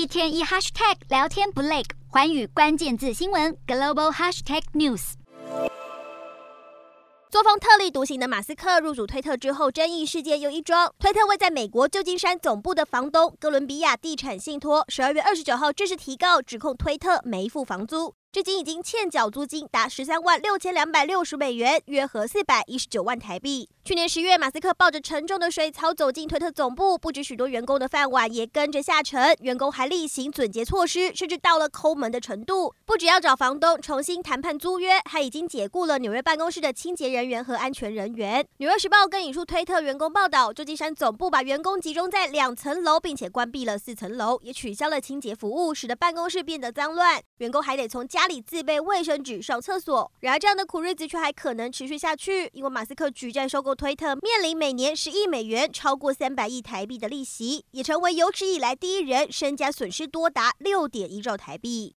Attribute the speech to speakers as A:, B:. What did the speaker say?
A: 一天一 hashtag 聊天不累，环宇关键字新闻 global hashtag news。
B: 作风特立独行的马斯克入主推特之后，争议事件又一桩。推特为在美国旧金山总部的房东哥伦比亚地产信托，十二月二十九号正式提告，指控推特没付房租。至今已经欠缴租金达十三万六千两百六十美元，约合四百一十九万台币。去年十月，马斯克抱着沉重的水草走进推特总部，不止许多员工的饭碗也跟着下沉，员工还例行总结措施，甚至到了抠门的程度。不只要找房东重新谈判租约，还已经解雇了纽约办公室的清洁人员和安全人员。纽约时报更引述推特员工报道，旧金山总部把员工集中在两层楼，并且关闭了四层楼，也取消了清洁服务，使得办公室变得脏乱，员工还得从家。家里自备卫生纸上厕所，然而这样的苦日子却还可能持续下去，因为马斯克举债收购推特，面临每年十亿美元、超过三百亿台币的利息，也成为有史以来第一人，身家损失多达六点一兆台币。